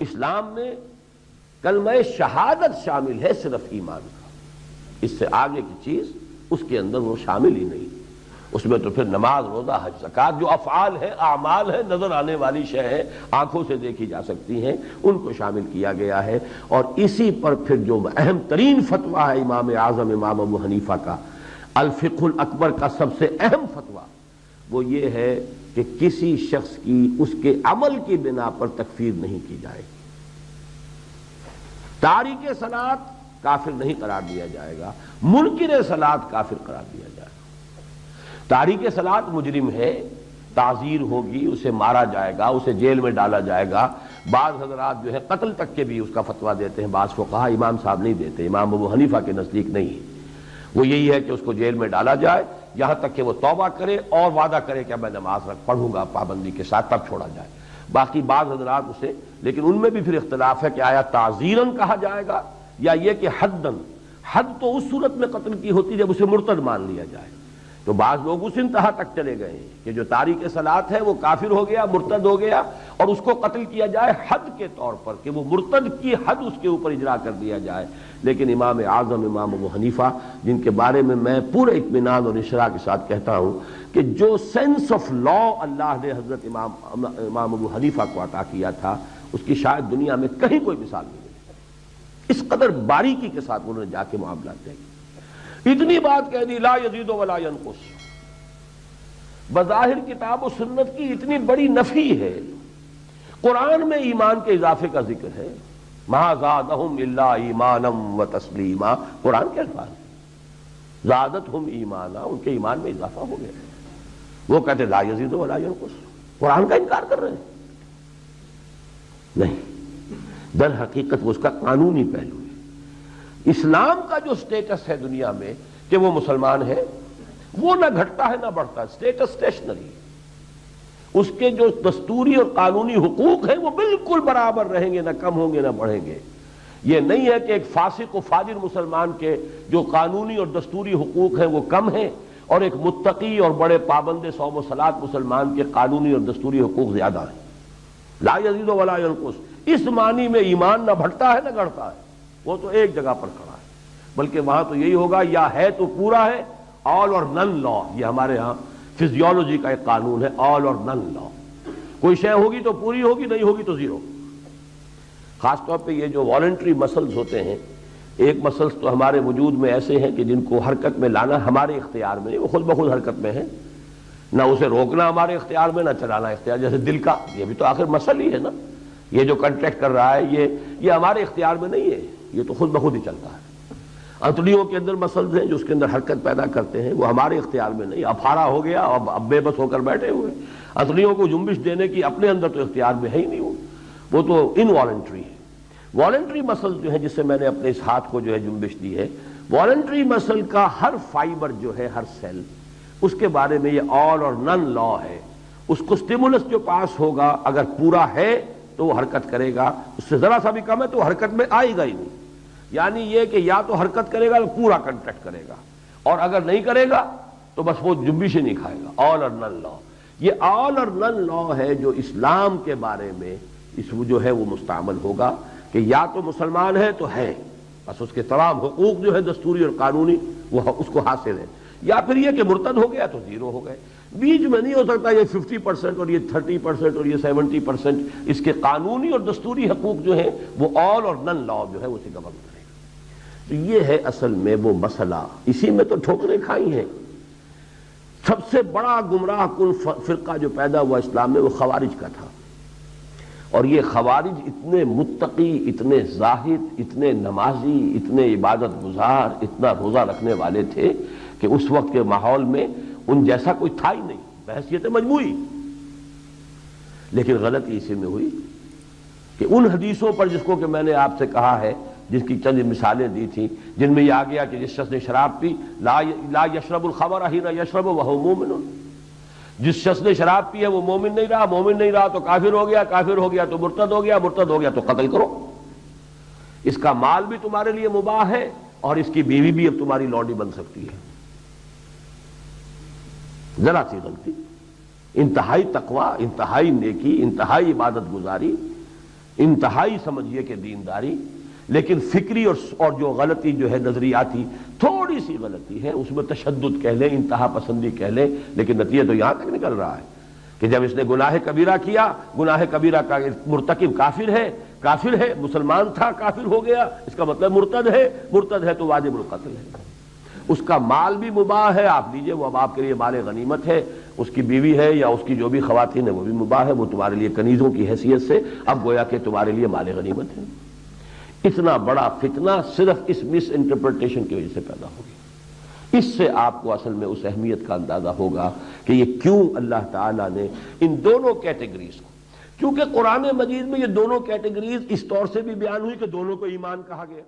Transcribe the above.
اسلام میں کلمہ شہادت شامل ہے صرف ایمان کا۔ اس سے آگے کی چیز اس کے اندر وہ شامل ہی نہیں۔ اس میں تو پھر نماز، روزہ، حج زکات جو افعال ہے اعمال ہے نظر آنے والی شے ہے آنکھوں سے دیکھی جا سکتی ہیں، ان کو شامل کیا گیا ہے۔ اور اسی پر پھر جو اہم ترین فتویٰ ہے امام اعظم، امام ابو حنیفہ کا الفق الاکبر کا سب سے اہم فتویٰ۔ وہ یہ ہے کہ کسی شخص کی اس کے عمل کی بنا پر تکفیر نہیں کی جائے گی۔ تاریخ سلاد کافر نہیں قرار دیا جائے گا منکر سلاد کافر قرار دیا جائے گا۔ تاریخ سلاد مجرم ہے تعزیر ہوگی، اسے مارا جائے گا، اسے جیل میں ڈالا جائے گا۔ بعض حضرات جو ہے قتل تک کے بھی اس کا فتویٰ دیتے ہیں، بعض کو کہا امام صاحب نہیں دیتے، امام ابو حنیفہ کے نزدیک نہیں۔ وہ یہی ہے کہ اس کو جیل میں ڈالا جائے۔ یہاں تک کہ وہ توبہ کرے اور وعدہ کرے کہ میں نماز رکھ پڑھوں گا، پابندی کے ساتھ، تب چھوڑا جائے۔ باقی بعض حضرات اسے، لیکن ان میں بھی پھر اختلاف ہے کہ آیا تعزیرن کہا جائے گا یا یہ کہ حدن حد تو اس صورت میں قتل کی ہوتی جب اسے مرتد مان لیا جائے۔ تو بعض لوگ اس انتہا تک چلے گئے کہ جو تاریخ سلاد ہے وہ کافر ہو گیا، مرتد ہو گیا اور اس کو قتل کیا جائے حد کے طور پر کہ وہ مرتد کی حد اس کے اوپر اجرا کر دیا جائے۔ لیکن امام اعظم، امام ابو حنیفہ، جن کے بارے میں میں پورے اطمینان اور اشرا کے ساتھ کہتا ہوں کہ جو سینس آف لا اللہ نے حضرت امام امام ابو حنیفہ کو عطا کیا تھا، اس کی شاید دنیا میں کہیں کوئی مثال نہیں اس قدر باریکی کے ساتھ انہوں نے جا کے معاملات دیں اتنی بات کہہ دی، لا یزید ولا ینقص۔ بظاہر کتاب و سنت کی اتنی بڑی نفی ہے۔ قرآن میں ایمان کے اضافے کا ذکر ہے۔ زادہم اللہ ایمانم و تسلیما قرآن کے الفاظ زادت ہم ایمانا ان کے ایمان میں اضافہ ہو گیا۔ وہ کہتے لا یزید ولا ینقص۔ قرآن کا انکار کر رہے ہیں۔ نہیں۔ در حقیقت وہ اس کا قانونی پہلو ہے۔ اسلام کا جو سٹیٹس ہے دنیا میں کہ وہ مسلمان ہے، وہ نہ گھٹتا ہے نہ بڑھتا سٹیٹس سٹیشنری اس کے جو دستوری اور قانونی حقوق ہیں وہ بالکل برابر رہیں گے، نہ کم ہوں گے، نہ بڑھیں گے۔ یہ نہیں ہے کہ ایک فاسق و فاجر مسلمان کے جو قانونی اور دستوری حقوق ہیں وہ کم ہیں اور ایک متقی اور بڑے پابند سوم و سلاد مسلمان کے قانونی اور دستوری حقوق زیادہ ہیں۔ لا یزید ولا ینقص۔ اس معنی میں ایمان نہ بھٹتا ہے، نہ گڑتا ہے۔ وہ تو ایک جگہ پر کھڑا ہے۔ بلکہ وہاں تو یہی ہوگا، یا ہے تو پورا ہے، آل اور نن لا۔ یہ ہمارے ہاں فزیولوجی کا ایک قانون ہے، آل اور نن لا۔ کوئی شے ہوگی تو پوری ہوگی، نہیں ہوگی تو زیرو۔ خاص طور پہ یہ جو والنٹری مسلز ہوتے ہیں، ایک مسلس تو ہمارے وجود میں ایسے ہیں کہ جن کو حرکت میں لانا ہمارے اختیار میں وہ خود بخود حرکت میں ہے نہ اسے روکنا ہمارے اختیار میں، نہ چلانا اختیار، جیسے دل کا۔ یہ بھی تو آخر مسل ہی ہے نا۔ یہ جو کنٹریکٹ کر رہا ہے، یہ یہ ہمارے اختیار میں نہیں ہے۔ یہ تو خود بخود ہی چلتا ہے۔ اتڑیوں کے اندر مسلز ہیں جو اس کے اندر حرکت پیدا کرتے ہیں، وہ ہمارے اختیار میں نہیں افارا ہو گیا، اب اب بے بس ہو کر بیٹھے ہوئے اتڑیوں کو جنبش دینے کی اپنے اندر تو اختیار میں ہے ہی نہیں ہو وہ تو ان والنٹری ہے والنٹری مسل جو ہے جس سے میں نے اپنے اس ہاتھ کو جو ہے جنبش دی ہے والنٹری مسل کا ہر فائبر جو ہے، ہر سیل اس کے بارے میں یہ آل اور نن لا ہے۔ اس کو سٹیمولس جو پاس ہوگا، اگر پورا ہے تو وہ حرکت کرے گا۔ اس سے ذرا سا بھی کم ہے تو حرکت میں آئے گا ہی نہیں۔ یعنی یہ کہ یا تو حرکت کرے گا پورا کنٹریکٹ کرے گا۔ اور اگر نہیں کرے گا تو بس وہ جمبی سے نہیں کھائے گا۔ آل اور نن لا یہ آل اور نن لا ہے جو اسلام کے بارے میں اس جو ہے وہ مستعمل ہوگا کہ یا تو مسلمان ہے تو ہے بس اس کے تمام حقوق جو ہے دستوری اور قانونی وہ اس کو حاصل ہے یا پھر یہ کہ مرتد ہو گیا تو زیرو ہو گئے۔ بیچ میں نہیں ہو سکتا یہ ففٹی پرسنٹ اور یہ تھرٹی پرسنٹ اور یہ سیونٹی پرسنٹ اس کے قانونی اور دستوری حقوق جو ہیں وہ آل اور نن لا جو ہے اسے گورن تو یہ ہے اصل میں وہ مسئلہ۔ اسی میں تو ٹھوکریں کھائی ہیں۔ سب سے بڑا گمراہ کن فرقہ جو پیدا ہوا اسلام میں وہ خوارج کا تھا۔ اور یہ خوارج اتنے متقی، اتنے زاہد، اتنے نمازی، اتنے عبادت گزار، اتنا روزہ رکھنے والے تھے کہ اس وقت کے ماحول میں ان جیسا کوئی تھا ہی نہیں۔ بحثیت مجموعی۔ لیکن غلطی اسی میں ہوئی کہ ان حدیثوں پر جس کو کہ میں نے آپ سے کہا ہے جس کی چند مثالیں دی تھیں، جن میں یہ آ گیا کہ جس شخص نے شراب پی، لا لا یشرب الخبر ہی نہ یشرب وہ مومن. جس شخص نے شراب پی ہے، وہ مومن نہیں رہا، مومن نہیں رہا تو کافر ہو گیا، کافر ہو گیا تو مرتد ہو گیا، مرتد ہو گیا تو قتل کرو. اس کا مال بھی تمہارے لیے مباح ہے اور اس کی بیوی بھی اب تمہاری لوڈی بن سکتی ہے. ذرا سی غلطی. انتہائی تقوا انتہائی نیکی، انتہائی عبادت گزاری، انتہائی سمجھیے کہ دینداری لیکن فکری اور اور جو غلطی جو ہے نظریاتی تھوڑی سی غلطی ہے، اس میں تشدد کہہ لیں، انتہا پسندی کہہ لیں، لیکن نتیجہ تو یہاں تک نکل رہا ہے کہ جب اس نے گناہ کبیرہ کیا، گناہ کبیرہ کا مرتکب کافر ہے کافر ہے، مسلمان تھا، کافر ہو گیا، اس کا مطلب مرتد ہے مرتد ہے تو واجب القتل ہے۔ اس کا مال بھی مباح ہے، آپ لیجیے، وہ اب آپ کے لیے مال غنیمت ہے، اس کی بیوی ہے یا اس کی جو بھی خواتین ہے وہ بھی مباح ہے، وہ تمہارے لیے کنیزوں کی حیثیت سے، اب گویا کہ تمہارے لیے مال غنیمت ہے۔ اتنا بڑا فتنہ صرف اس مس انٹرپریٹیشن کی وجہ سے پیدا ہوگی اس سے آپ کو اصل میں اس اہمیت کا اندازہ ہوگا کہ یہ کیوں اللہ تعالیٰ نے ان دونوں کیٹیگریز کو، کیونکہ قرآن مجید میں یہ دونوں کیٹیگریز اس طور سے بھی بیان ہوئی کہ دونوں کو ایمان کہا گیا۔